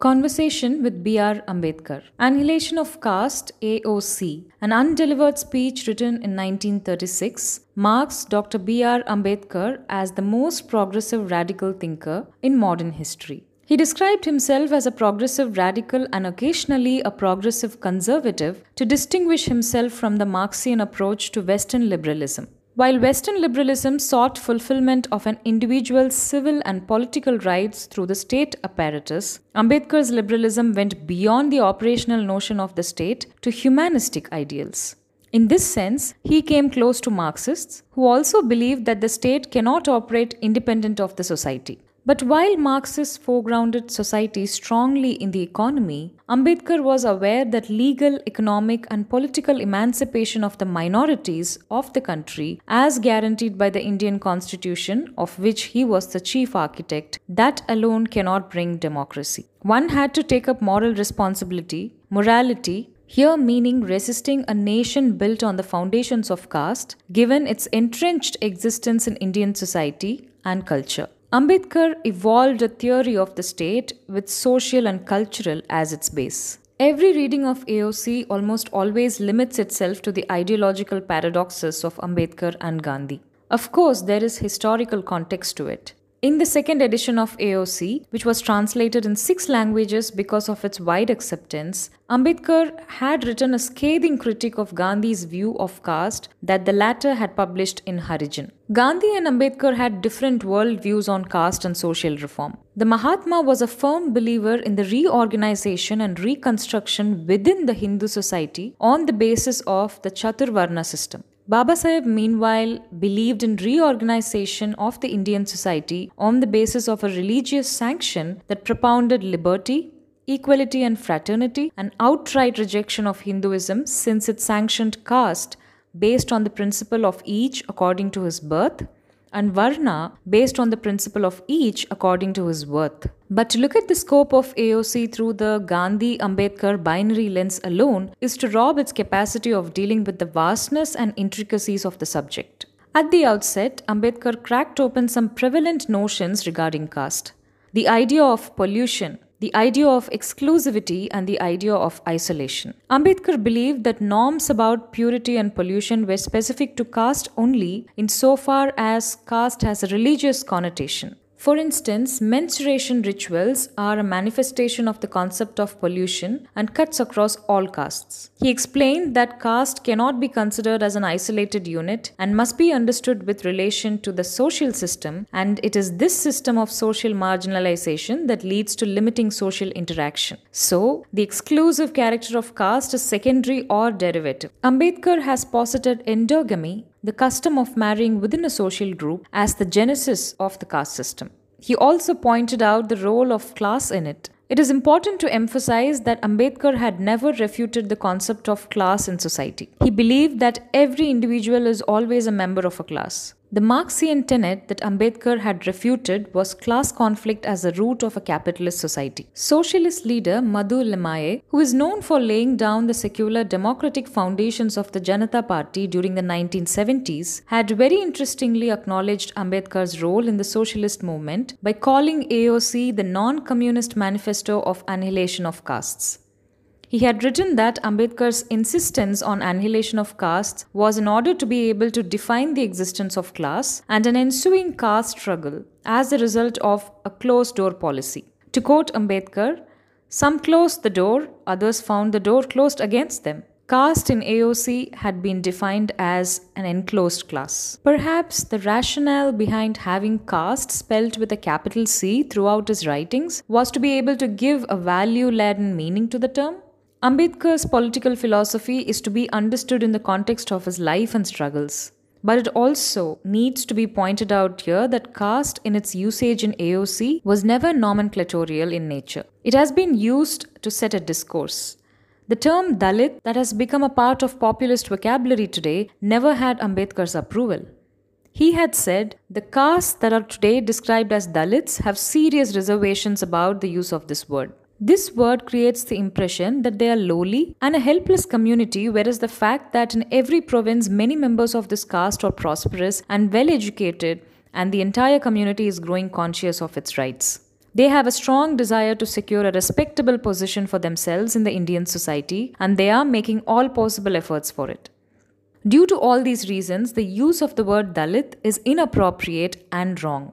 Conversation with B.R. Ambedkar. Annihilation of Caste AOC, an undelivered speech written in 1936, marks Dr. B.R. Ambedkar as the most progressive radical thinker in modern history. He described himself as a progressive radical and occasionally a progressive conservative to distinguish himself from the Marxian approach to Western liberalism. While Western liberalism sought fulfillment of an individual's civil and political rights through the state apparatus, Ambedkar's liberalism went beyond the operational notion of the state to humanistic ideals. In this sense, he came close to Marxists, who also believed that the state cannot operate independent of the society. But while Marxists foregrounded society strongly in the economy, Ambedkar was aware that legal, economic, and political emancipation of the minorities of the country, as guaranteed by the Indian constitution, of which he was the chief architect, that alone cannot bring democracy. One had to take up moral responsibility, morality, here meaning resisting a nation built on the foundations of caste, given its entrenched existence in Indian society and culture. Ambedkar evolved a theory of the state with social and cultural as its base. Every reading of AOC almost always limits itself to the ideological paradoxes of Ambedkar and Gandhi. Of course, there is historical context to it. In the second edition of AOC, which was translated in six languages because of its wide acceptance, Ambedkar had written a scathing critique of Gandhi's view of caste that the latter had published in Harijan. Gandhi and Ambedkar had different world views on caste and social reform. The Mahatma was a firm believer in the reorganization and reconstruction within the Hindu society on the basis of the Chaturvarna system. Baba Saheb, meanwhile, believed in reorganization of the Indian society on the basis of a religious sanction that propounded liberty, equality, and fraternity, an outright rejection of Hinduism since it sanctioned caste based on the principle of each according to his birth, and Varna based on the principle of each according to his worth. But to look at the scope of AOC through the Gandhi Ambedkar binary lens alone is to rob its capacity of dealing with the vastness and intricacies of the subject. At the outset, Ambedkar cracked open some prevalent notions regarding caste. The idea of pollution, the idea of exclusivity and the idea of isolation. Ambedkar believed that norms about purity and pollution were specific to caste only insofar as caste has a religious connotation. For instance, menstruation rituals are a manifestation of the concept of pollution and cuts across all castes. He explained that caste cannot be considered as an isolated unit and must be understood with relation to the social system, and it is this system of social marginalization that leads to limiting social interaction. So, the exclusive character of caste is secondary or derivative. Ambedkar has posited endogamy the custom of marrying within a social group as the genesis of the caste system. He also pointed out the role of class in it. It is important to emphasize that Ambedkar had never refuted the concept of class in society. He believed that every individual is always a member of a class. The Marxian tenet that Ambedkar had refuted was class conflict as the root of a capitalist society. Socialist leader Madhu Limaye, who is known for laying down the secular democratic foundations of the Janata Party during the 1970s, had very interestingly acknowledged Ambedkar's role in the socialist movement by calling AOC the non communist manifesto of annihilation of castes. He had written that Ambedkar's insistence on annihilation of castes was in order to be able to define the existence of class and an ensuing caste struggle as a result of a closed door policy. To quote Ambedkar, some closed the door, others found the door closed against them. Caste in AOC had been defined as an enclosed class. Perhaps the rationale behind having caste spelt with a capital C throughout his writings was to be able to give a value laden meaning to the term. Ambedkar's political philosophy is to be understood in the context of his life and struggles. But it also needs to be pointed out here that caste in its usage in AOC was never nomenclatorial in nature. It has been used to set a discourse. The term Dalit, that has become a part of populist vocabulary today, never had Ambedkar's approval. He had said, The castes that are today described as Dalits have serious reservations about the use of this word. This word creates the impression that they are lowly and a helpless community, whereas the fact that in every province many members of this caste are prosperous and well educated, and the entire community is growing conscious of its rights. They have a strong desire to secure a respectable position for themselves in the Indian society, and they are making all possible efforts for it. Due to all these reasons, the use of the word Dalit is inappropriate and wrong.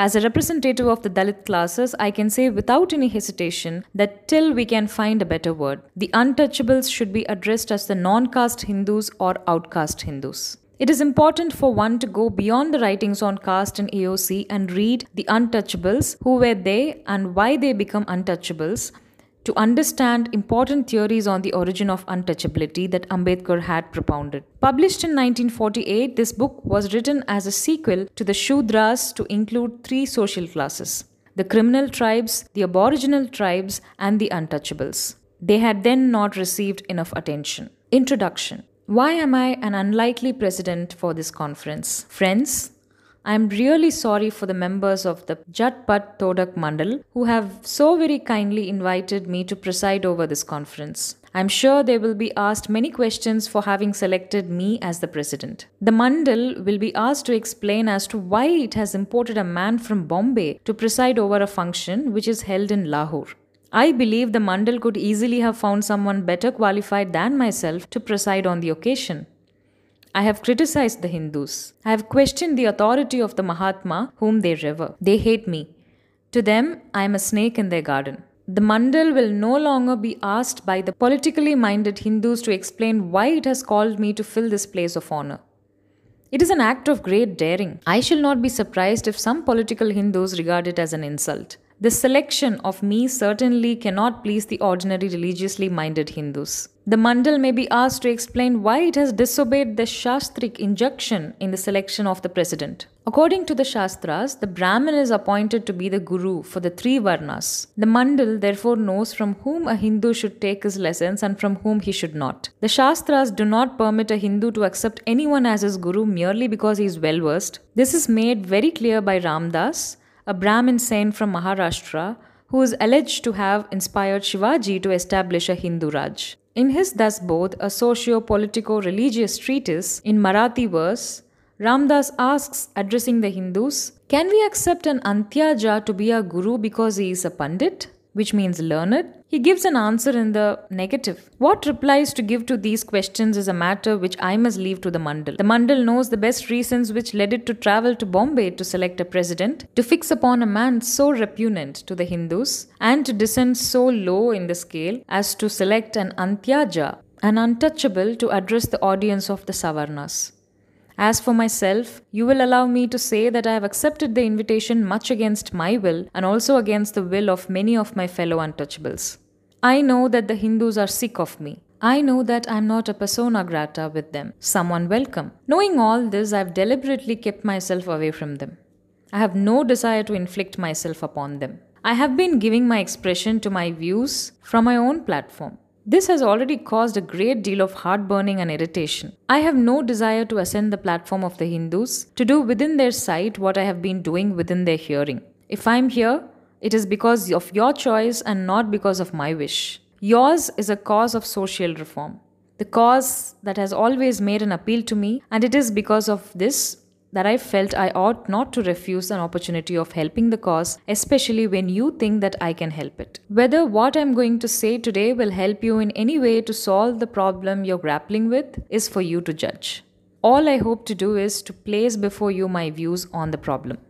As a representative of the Dalit classes, I can say without any hesitation that till we can find a better word, the untouchables should be addressed as the non caste Hindus or outcast Hindus. It is important for one to go beyond the writings on caste and AOC and read the untouchables, who were they and why they become untouchables, to understand important theories on the origin of untouchability that Ambedkar had propounded. Published in 1948, this book was written as a sequel to the Shudras to include three social classes the criminal tribes, the aboriginal tribes, and the untouchables. They had then not received enough attention. Introduction Why am I an unlikely president for this conference? Friends, I am really sorry for the members of the Jatpat Todak Mandal who have so very kindly invited me to preside over this conference. I am sure they will be asked many questions for having selected me as the president. The Mandal will be asked to explain as to why it has imported a man from Bombay to preside over a function which is held in Lahore. I believe the Mandal could easily have found someone better qualified than myself to preside on the occasion. I have criticized the Hindus. I have questioned the authority of the Mahatma whom they revere. They hate me. To them, I am a snake in their garden. The Mandal will no longer be asked by the politically minded Hindus to explain why it has called me to fill this place of honor. It is an act of great daring. I shall not be surprised if some political Hindus regard it as an insult. The selection of me certainly cannot please the ordinary religiously minded Hindus. The Mandal may be asked to explain why it has disobeyed the Shastric injunction in the selection of the president. According to the Shastras, the Brahmin is appointed to be the Guru for the three Varnas. The Mandal therefore knows from whom a Hindu should take his lessons and from whom he should not. The Shastras do not permit a Hindu to accept anyone as his Guru merely because he is well versed. This is made very clear by Ramdas a Brahmin saint from Maharashtra who is alleged to have inspired Shivaji to establish a Hindu Raj. In his Dasbodh, a socio politico religious treatise in Marathi verse, Ramdas asks, addressing the Hindus, Can we accept an Antyaja to be a guru because he is a Pandit? which means learned, he gives an answer in the negative. What replies to give to these questions is a matter which I must leave to the Mandal. The Mandal knows the best reasons which led it to travel to Bombay to select a president, to fix upon a man so repugnant to the Hindus, and to descend so low in the scale as to select an Antyaja, an untouchable, to address the audience of the Savarnas. As for myself, you will allow me to say that I have accepted the invitation much against my will and also against the will of many of my fellow untouchables. I know that the Hindus are sick of me. I know that I am not a persona grata with them, someone welcome. Knowing all this, I have deliberately kept myself away from them. I have no desire to inflict myself upon them. I have been giving my expression to my views from my own platform. This has already caused a great deal of heartburning and irritation. I have no desire to ascend the platform of the Hindus to do within their sight what I have been doing within their hearing. If I am here, it is because of your choice and not because of my wish. Yours is a cause of social reform, the cause that has always made an appeal to me, and it is because of this that I felt I ought not to refuse an opportunity of helping the cause, especially when you think that I can help it. Whether what I'm going to say today will help you in any way to solve the problem you're grappling with is for you to judge. All I hope to do is to place before you my views on the problem.